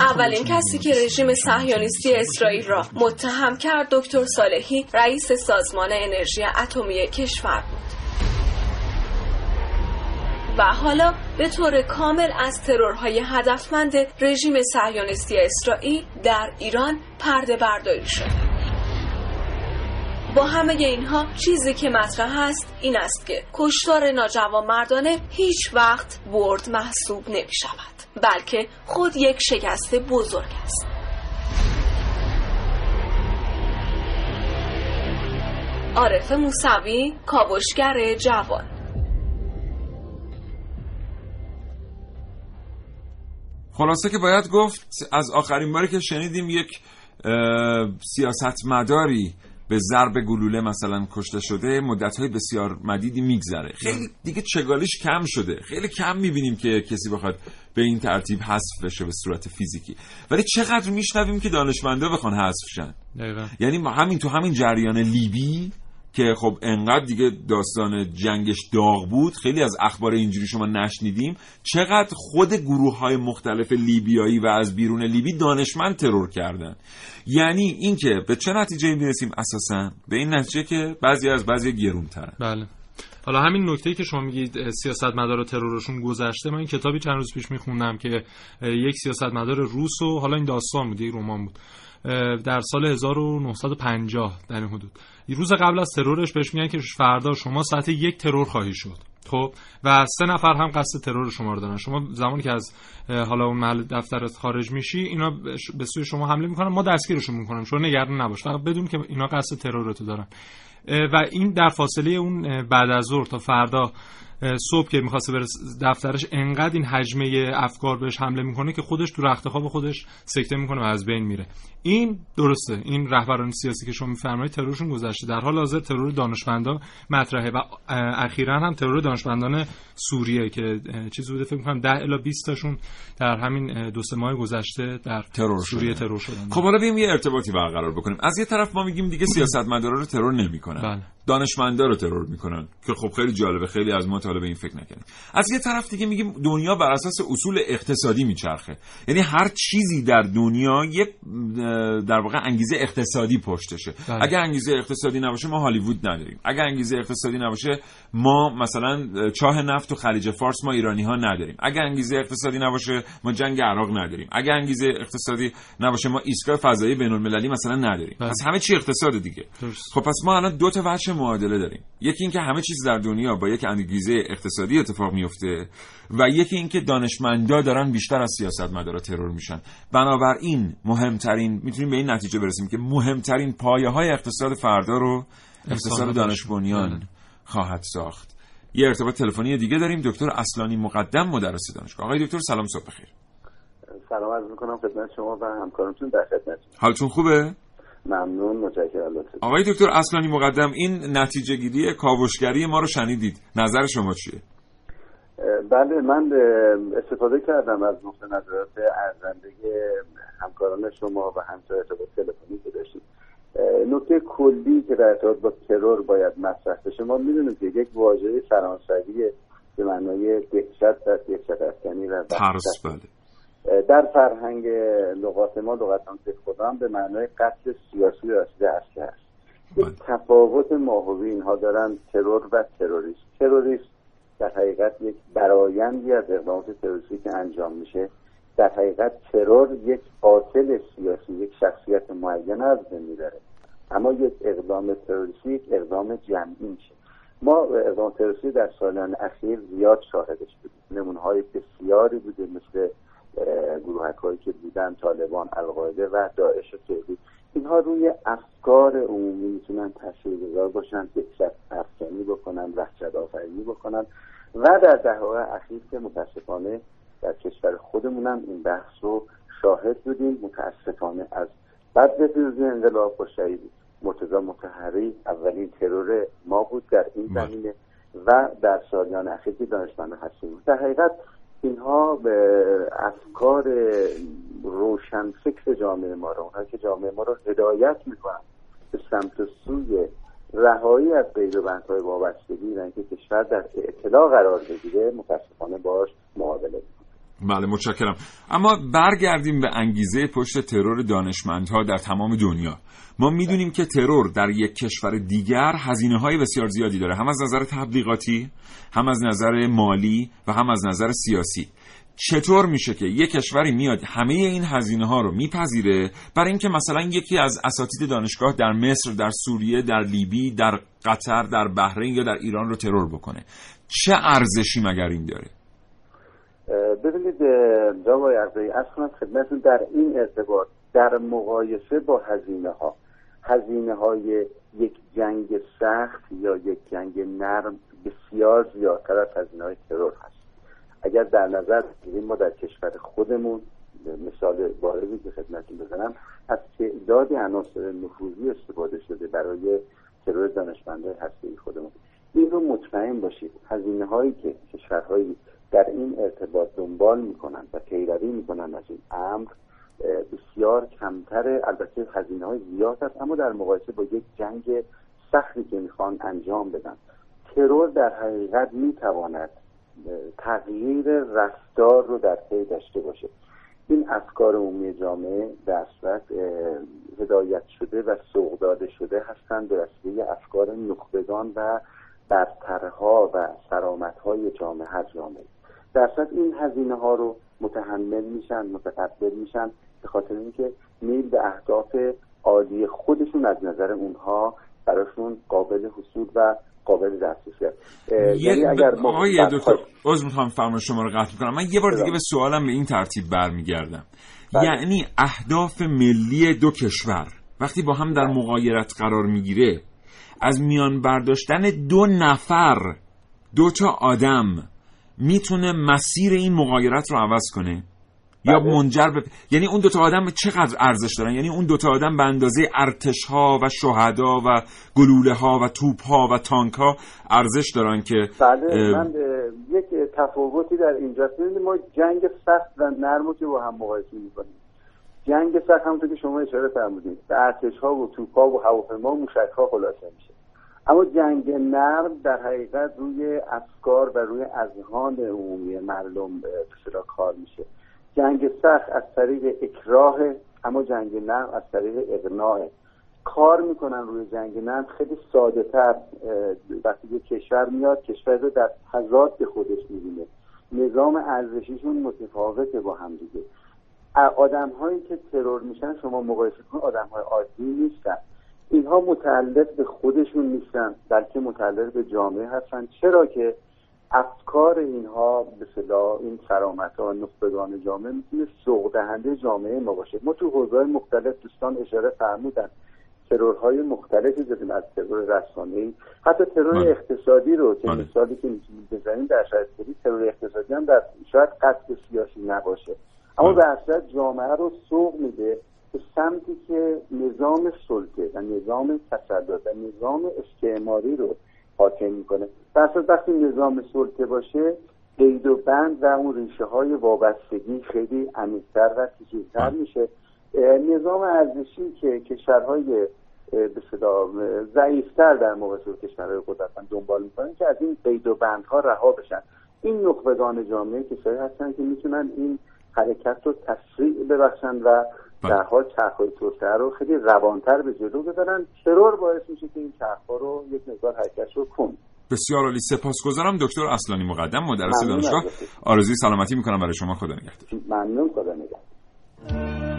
اولین کسی که رژیم صهیونیستی اسرائیل را متهم کرد دکتر صالحی رئیس سازمان انرژی اتمی کشور بود. حالا به طور کامل از ترورهای هدفمند رژیم صهیونیستی اسرائیل در ایران پرده برداری شده. با همه اینها چیزی که مطرح است این است که کشتار ناجوانمردانه هیچ وقت برد محسوب نمی شود بلکه خود یک شکست بزرگ است. عارف موسوی کاوشگر جوان خلاصه که باید گفت از آخرین باری که شنیدیم یک سیاست مداری به ضرب گلوله مثلا کشته شده مدت های بسیار مدیدی میگذره. خیلی دیگه چگالیش کم شده. خیلی کم می‌بینیم که کسی بخواد به این ترتیب حذف بشه به صورت فیزیکی. ولی چقدر میشنویم که دانشمندا بخوان حذف شن؟ یعنی همین تو همین جریان لیبی که خب انقدر دیگه داستان جنگش داغ بود خیلی از اخبار اینجوری شما نشنیدیم. چقدر خود گروه های مختلف لیبیایی و از بیرون لیبی دانشمند ترور کردن. یعنی اینکه به چه نتیجه می‌رسیم؟ اساسا به این نتیجه که بعضی از بعضی گرون ترن بله. حالا همین نکته که شما میگید سیاست مدار و ترورشون گذشته من این کتابی چند روز پیش میخوندم که یک سیاست مدار روس و حالا این داستان بود یک رمان بود. در سال 1950 در این حدود. روز قبل از ترورش بهش میگن که فردا شما ساعت یک ترور خواهی شد. خب؟ و سه نفر هم قصد ترور شما رو دارن. شما زمانی که از حالا اون محل دفترت خارج میشی اینا به سوی شما حمله می‌کنن. ما دستگیرشون می‌کنیم شما نگران نباش. فقط بدون که اینا قصد ترورتو دارن. و این در فاصله اون بعد از ظهر تا فردا صبح که می‌خواسته بره دفترش انقدر این حجمه افکار بهش حمله می‌کنه که خودش تو رخت خواب خودش سکته می‌کنه و از بین میره. این درسته. این رهبران سیاسی که شما میفرمایید ترورشون گذشته. در حال حاضر ترور دانشمندان مطرحه و اخیرا هم ترور دانشمندان سوریه که چیز بوده فکر می‌کنم 10 الی 20 تاشون در همین دو سه ماه گذشته در ترور سوریه ترور شدن. خب حالا بیایم یه ارتباطی برقرار بکنیم. از یه طرف ما میگیم دیگه سیاستمدارا رو ترور نمی‌کنیم می‌کنن بله. دانشمندا رو ترور می‌کنن. که خب خیلی جالبه. خیلی از ما تا به این فکر نکنیم از یه طرف دیگه میگیم دنیا بر اساس اصول اقتصادی میچرخه. یعنی هر چیزی در دنیا یه در واقع انگیزه اقتصادی پشتشه. بله. اگر انگیزه اقتصادی نباشه ما هالیوود نداریم. اگر انگیزه اقتصادی نباشه ما مثلا چاه نفت و خلیج فارس ما ایرانی ها نداریم. اگر انگیزه اقتصادی نباشه ما جنگ عراق نداریم. اگر انگیزه اقتصادی نباشه ما ایستگاه فضایی بین المللی مثلا نداریم. بله. پس همه چی اقتصاد دیگه. درست. خب پس ما الان دو تا وجه معادله داریم. یکی اینکه همه چیز در دنیا با یک انگیزه اقتصادی اتفاق میفته و یکی اینکه دانشمندا دارن بیشتر از سیاستمدارا ترور میشن. بنابراین مهمترین می‌تونیم به این نتیجه برسیم که مهمترین پایه های اقتصاد فردا رو اقتصاد دانش بنیان. خواهد ساخت. یه ارتباط تلفنی دیگه داریم. دکتر اصلانی مقدم مدرس دانشگاه. آقای دکتر سلام صبح بخیر. سلام عرض می‌کنم خدمت شما و همکارانتون در خدمت حالتون خوبه؟ ممنون متشکرم آقای دکتر اصلانی مقدم این نتیجه گیری کاوشگری ما رو شنیدید. نظر شما چیه؟ بله من استفاده کردم از نقطه نظرات ارزنده همکاران شما و همچنین ارتباط تلفنی که داشتید نکته کلی که در ارتباط با ترور باید مطرح بشه ما می‌دونیم که یک واژه فرانسوی به معنای دهشت و دهشت افکنی و ترس بله. در فرهنگ لغات ما لغت خدا هم به معنای قتل سیاسی رسیده اصلی است یک تفاوت ماهوی اینها دارن ترور و تروریست تروریست در حقیقت یک برایندی از اقدامات تروریستی که انجام میشه. در حقیقت ترور یک قاتل سیاسی یک شخصیت معین از بین می‌بره. اما یک اقدام تروریستی یک اقدام جمعی میشه. ما اقدام تروریستی در سالان اخیر زیاد شاهدش بودیم. نمونه های بسیاری بوده مثل گروهک هایی که بودن طالبان القاعده و داعش فعلی اینها روی افکار عمومی می‌تونن تاثیرگذار باشن دهشت افکنی بکنن وحشت آفرینی بکنن و در دهه اخیر که متاسفانه در کشور خودمونم این بحث رو شاهد بودیم متاسفانه از بعد پیروزی انقلاب با شهید مرتضی متحری اولین ترور ما بود در این زمینه و در سالیان اخیر که دانشمندان هستیم در حقیقت اینها به افکار روشن فکر جامعه ما رو اونها که جامعه ما رو هدایت می‌کنن به سمت سوی رهایی از قید و بندهای وابستگی و اینکه کشور در اطلاع قرار بگیره متاسفانه باش مقابله بله متشکرم. اما برگردیم به انگیزه پشت ترور دانشمندها در تمام دنیا. ما می‌دونیم که ترور در یک کشور دیگر هزینه های بسیار زیادی داره. هم از نظر تبلیغاتی هم از نظر مالی و هم از نظر سیاسی. چطور میشه که یک کشوری میاد همه این هزینه ها رو میپذیره؟ برای اینکه مثلا یکی از اساتید دانشگاه در مصر در سوریه در لیبی در قطر در بحرین یا در ایران رو ترور بکنه. چه ارزشی مگر این داره؟ ببینید جناب عرضی اصلا خدمتتون در این ارتباط در مقایسه با هزینه ها هزینه های یک جنگ سخت یا یک جنگ نرم بسیار زیادتر از هزینه های ترور هست. اگر در نظر بگیریم ما در کشور خودمون مثال بارزی که خدمتتون بزنم از تعداد عناصر نفوذی استفاده شده برای ترور دانشمندان هسته‌ای خودمون. این رو مطمئن باشید هزینه هایی که کشورهایی در این ارتباط دنبال می‌کنن و پیروی می‌کنن از این امر بسیار کمتره البته هزینه های زیاد هست اما در مقایسه با یک جنگ سختی که می‌خوان انجام بدن. ترور در حقیقت می‌تواند تغییر رفتار رو در پی داشته باشه. این افکار عمومی جامعه در صورت هدایت شده و سوق داده شده هستند به وسیله افکار نخبگان و برترها و سرامتهای جامعه هر جامعه. در صورت این هزینه ها رو متحمل میشن متقبل میشن به خاطر اینکه میل به اهداف عالی خودشون از نظر اونها براشون قابل حصول و قابل دسترسی است. یعنی اگر آقای دکتر عذر می‌خوام فرمان شما رو قطع کنم. من یه بار دیگه به سوالم به این ترتیب برمیگردم. بله. یعنی اهداف ملی دو کشور وقتی با هم در مقایرت قرار می‌گیره از میان برداشتن دو نفر دو تا آدم می‌تونه مسیر این مقایرت رو عوض کنه. یا منجر به یعنی اون دوتا آدم چقدر ارزش دارن؟ یعنی اون دوتا آدم به اندازه ارتش ها و شهدا و گلوله ها و توپ ها و تانک ها ارزش دارن که بله من یک تفاوتی در اینجا ما جنگ سخت و نرم که با هم مقایسه می‌کنیم. جنگ سخت همونطور که شما اشاره فرمودید. به ارتش ها و توپ ها و هواپیما و موشک ها خلاصه میشه. اما جنگ نرم در حقیقت روی افکار و روی اذهان عمومی مردم به کار میشه. جنگ سخت از طریق اکراه اما جنگ نرم از طریق اقناع. کار می‌کنن روی جنگ نرم خیلی ساده تر وقتی یه کشور میاد کشور رو در تضاد خودش می‌بینه. نظام ارزشیشون متفاوته با هم دیگه. آدم هایی که ترور میشن شما مقایسه کن آدم های عادی نیستن. اینها متعلق به خودشون نیستن بلکه متعلق به جامعه هستن چرا که افکار اینها به صدا این فرامت ها نخبگان جامعه می‌تونه سوق دهنده جامعه ما باشه ما تو حوزه مختلف دوستان اشاره فرمودن ترورهای مختلفی داریم از ترور رسانه‌ای حتی ترور من. بله. اقتصادی رو که بله. مثالی که می‌تونیم بزنیم در شرایط ترور اقتصادی هم در شاید قصد سیاسی نباشه اما به اصل جامعه رو سوق میده به سمتی که نظام سلطه و نظام تسلط و نظام استعماری رو حاکم می‌کنه. در وقتی نظام سلطه باشه قید و بند و اون ریشه های وابستگی خیلی عمیقتر و پیچیده‌تر میشه. نظام ارزشی که کشورهای به صدا ضعیفتر در مقایسه با کشورهای قدرتمند دنبال می‌کنن که از این قید و بندها رها بشن. این نخبگان جامعه کسایی هستن که می‌تونن این حرکت رو تسریع ببخشن و. در حال چرخهای توسعه رو خیلی روانتر به جلو ببرن. ترور باعث میشه که این چرخها رو یک مقدار حرکت رو کن بسیار عالی. سپاسگزارم دکتر اصلانی مقدم مدرس دانشگاه آرزوی سلامتی می‌کنم برای شما. خدا نگهدار. ممنون خدا نگهدار.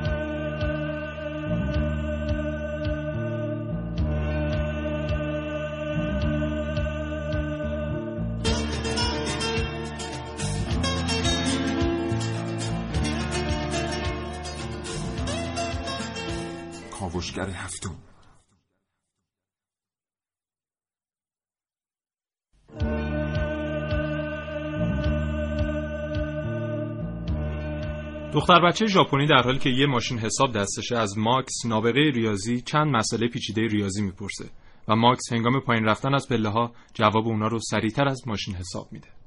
کاوشگر هفتم دختر بچه ژاپنی در حالی که یه ماشین حساب دستشه از ماکس نابغه ریاضی چند مسئله پیچیده ریاضی می‌پرسه و ماکس هنگام پایین رفتن از پله ها جواب اونا رو سریعتر از ماشین حساب میده.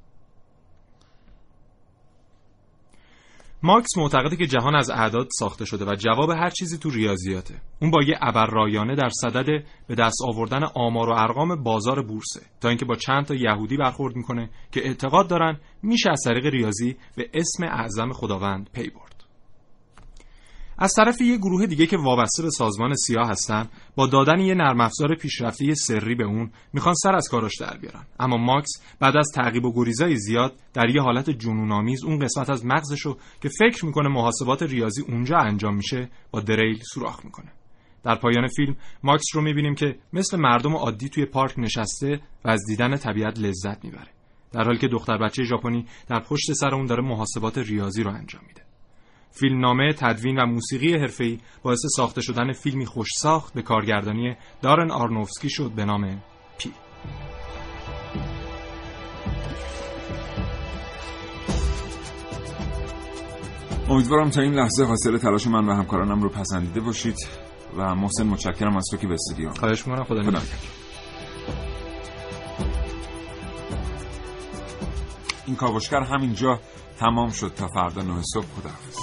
مارکس معتقده که جهان از اعداد ساخته شده و جواب هر چیزی تو ریاضیاته. اون با یه ابر رایانه در صدد به دست آوردن آمار و ارقام بازار بورسه تا اینکه با چند تا یهودی برخورد می‌کنه که اعتقاد دارن میشه از طریق ریاضی به اسم اعظم خداوند پی برد. از طرف یه گروه دیگه که وابسته به سازمان سیاه هستن با دادن یه نرم افزار پیشرفته سری به اون می‌خوان سر از کاراش در بیارن. اما ماکس بعد از تعقیب و گریزای زیاد در یه حالت جنونآمیز اون قسمت از مغزشو که فکر می‌کنه محاسبات ریاضی اونجا انجام میشه با دریل سوراخ می‌کنه. در پایان فیلم ماکس رو می‌بینیم که مثل مردم عادی توی پارک نشسته و از دیدن طبیعت لذت می‌بره. در حالی که دختر بچه ژاپنی در پشت سر اون داره محاسبات ریاضی رو انجام میده. فیلمنامه، تدوین و موسیقی حرفه‌ای باعث ساخته شدن فیلمی خوش ساخت به کارگردانی دارن آرنوفسکی شد به نام پی. امیدوارم تا این لحظه حاصل تلاش من و همکارانم رو پسندیده باشید و محسن متشکرم از تو که به استودیو. خواهش می‌کنم خدا, خدا این کاوشگر همینجا تمام شد تا فردا نه صبح خداحافظ.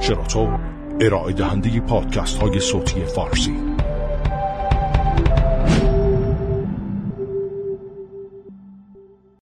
شراطو ارائه دهنده پادکست های صوتی فارسی.